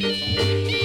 Música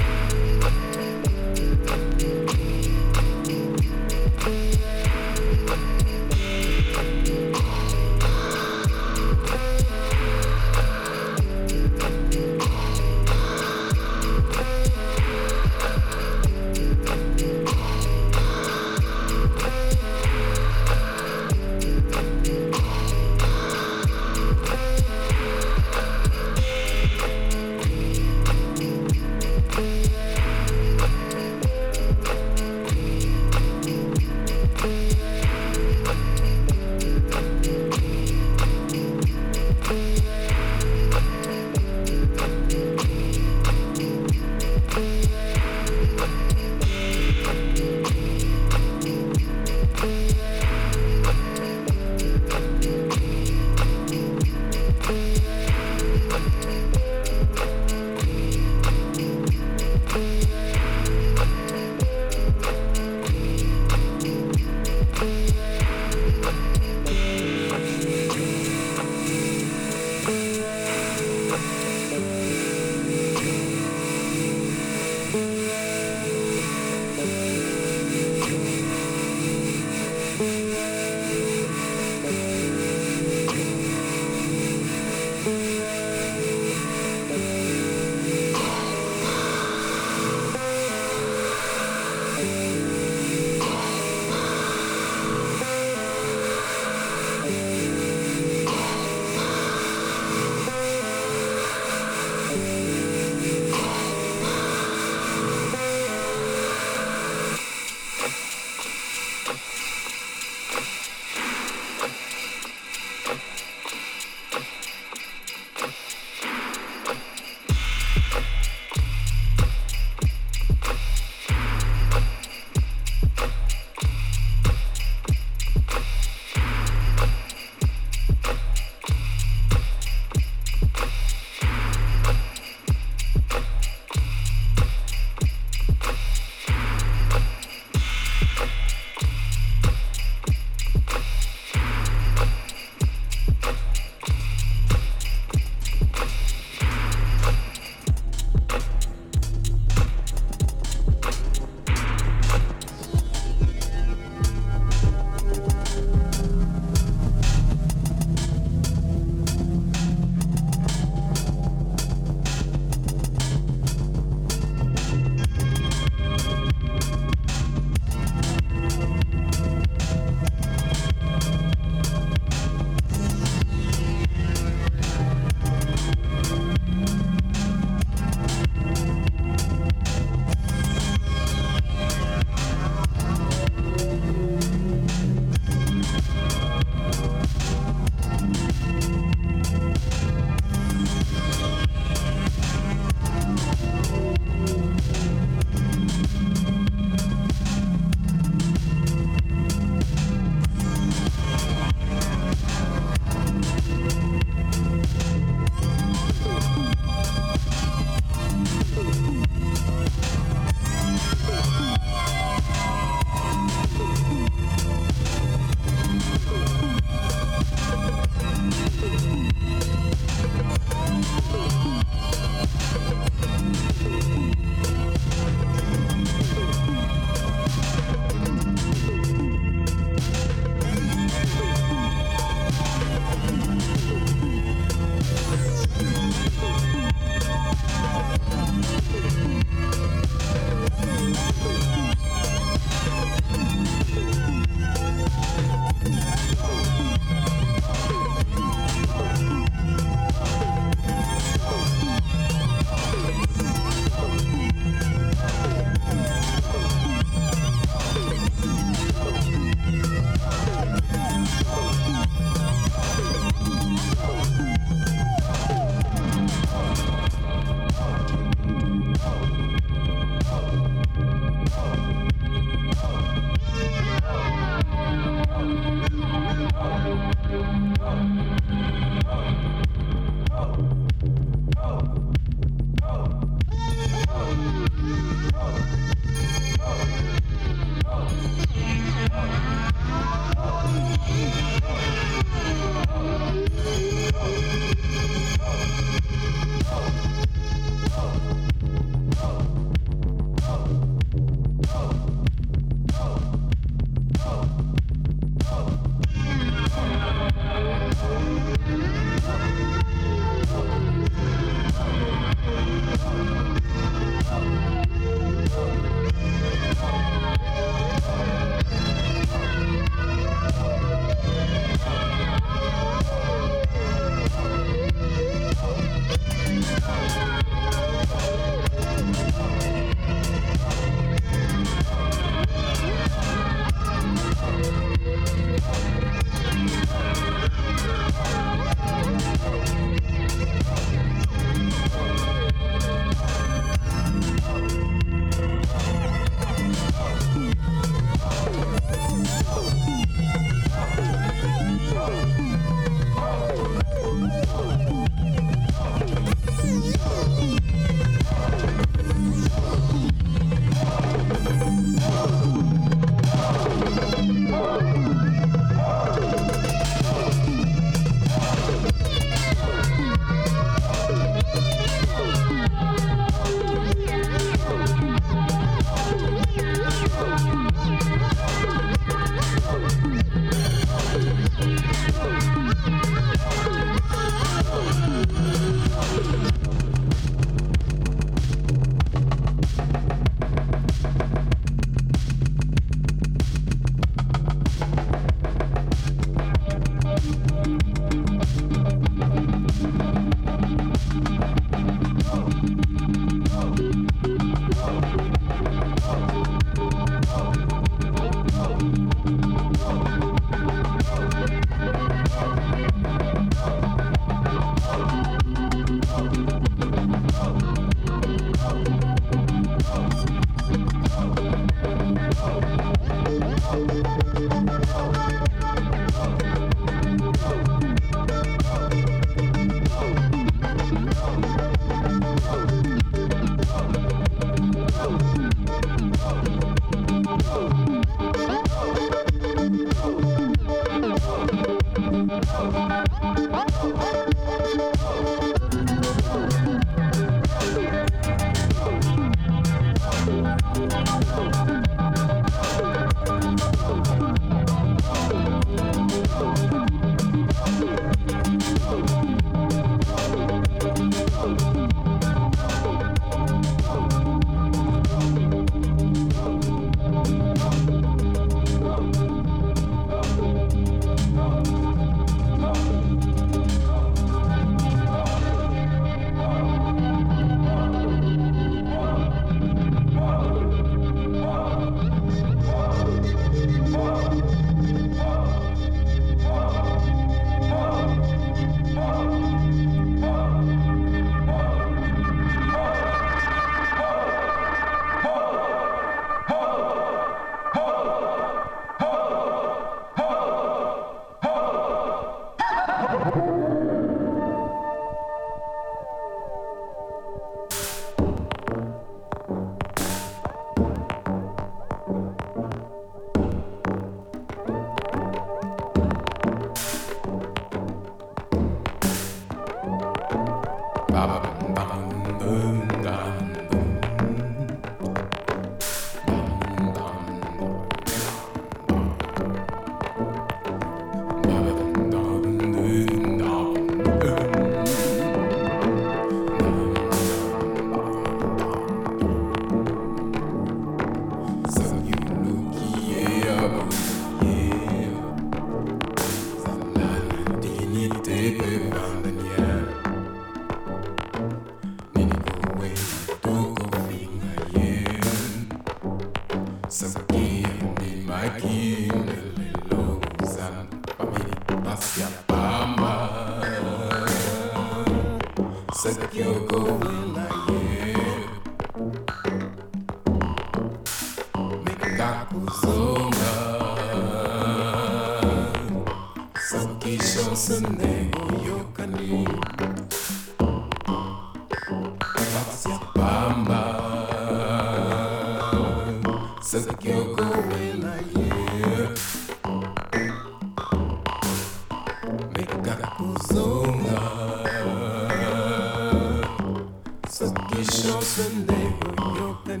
shows when they were open.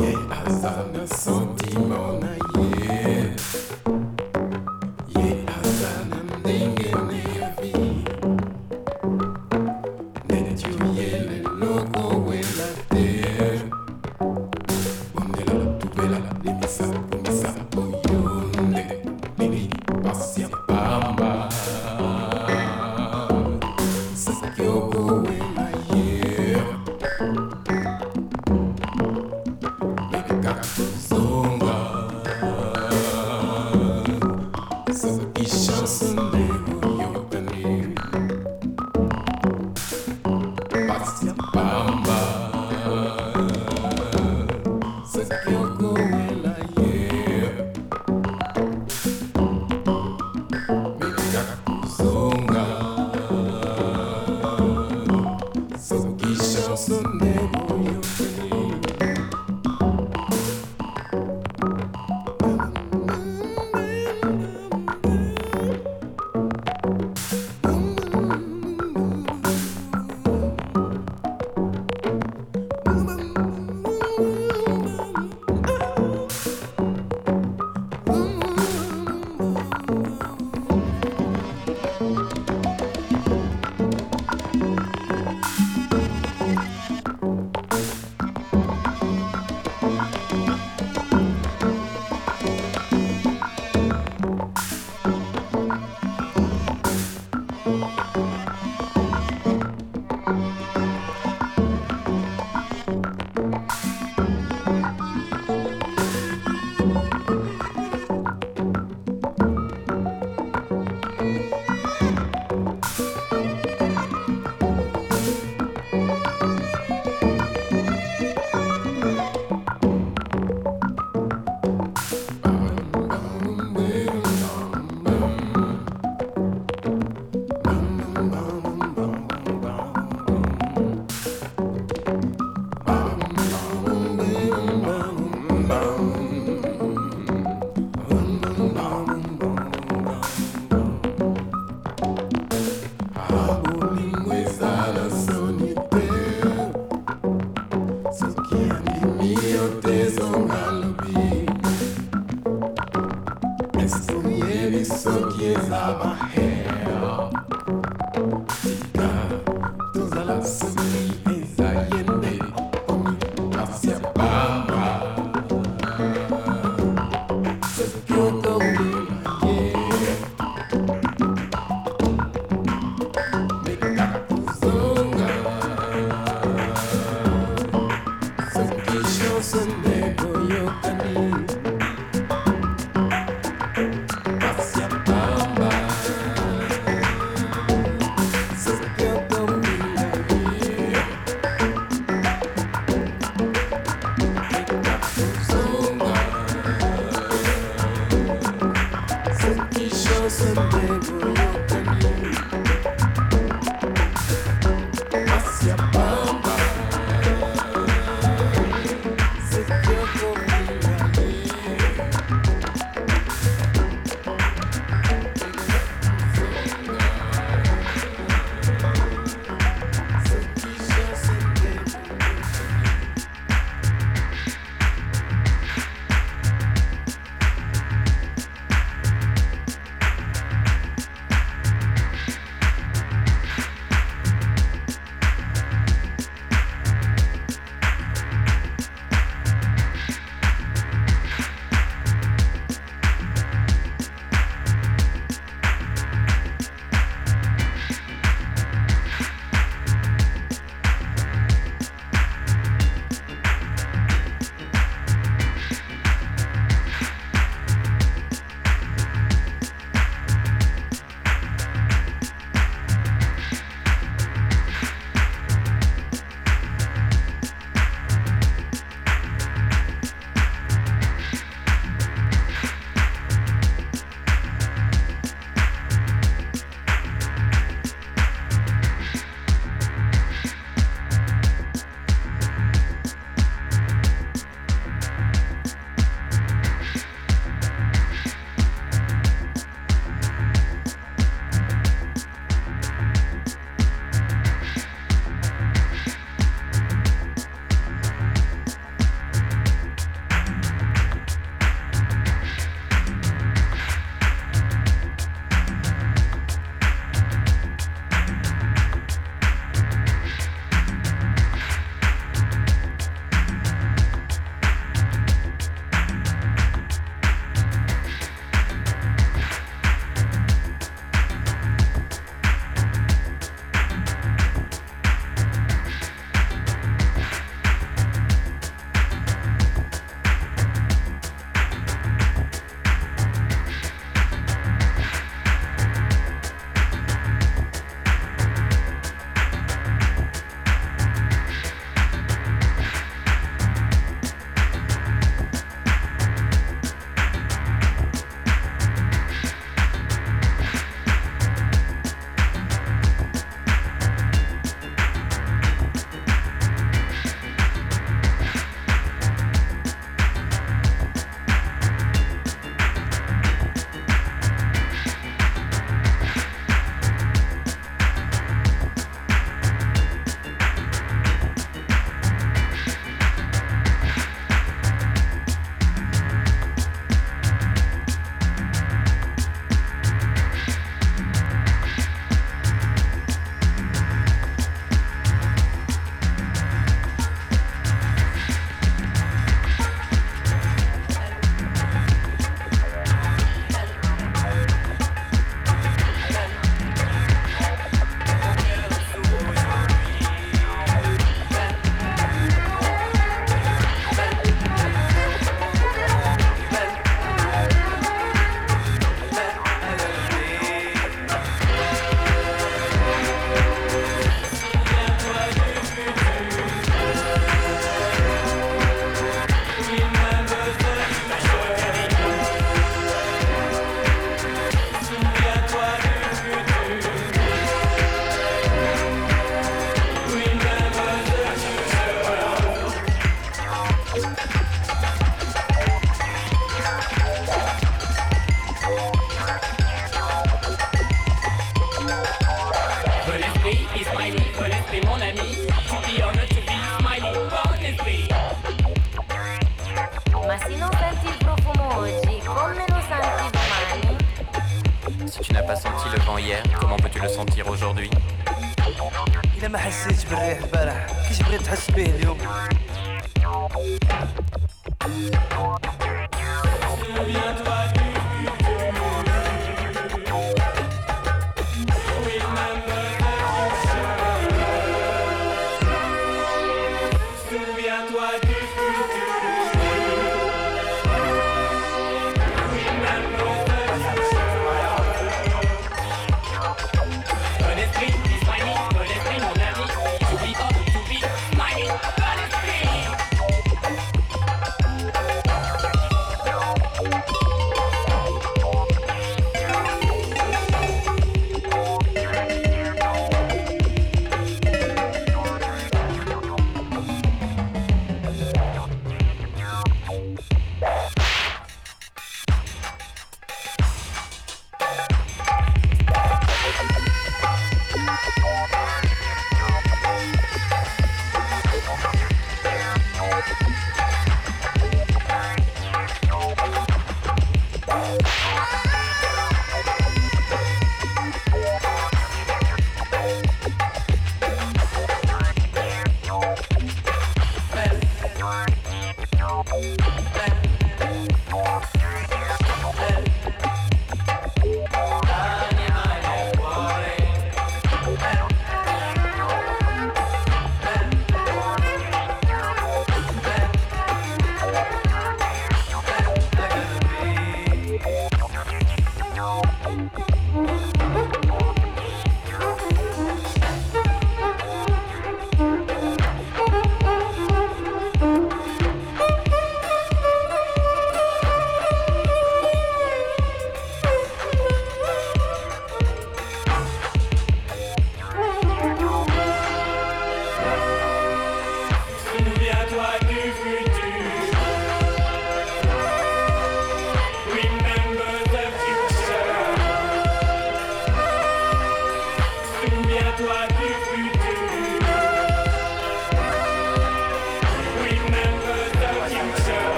Yeah, I saw the sun.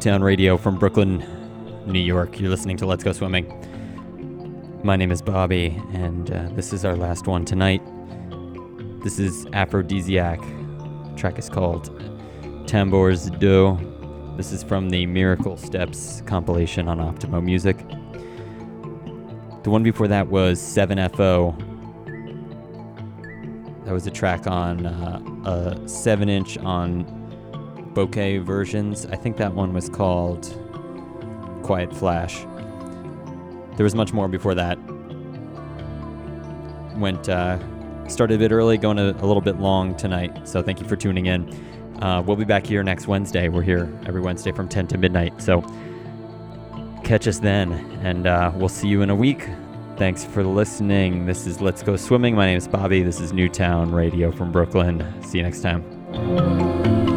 Newtown Radio from Brooklyn, New York. You're listening to Let's Go Swimming. My name is Bobby, and uh, this is our last one tonight. This is Aphrodisiac. The track is called Tambours Do. This is from the Miracle Steps compilation on Optimo Music. The one before that was 7FO. That was a track on uh, a 7 inch on Bokeh versions. I think that one was called Quiet Flash. There was much more before that. Went uh, started a bit early, going a, a, little bit long tonight. So thank you for tuning in. Uh, we'll be back here next Wednesday. We're here every Wednesday from 10 to midnight. So catch us then, and uh, we'll see you in a week. Thanks for listening. This is Let's Go Swimming. My name is Bobby. This is Newtown Radio from Brooklyn. See you next time.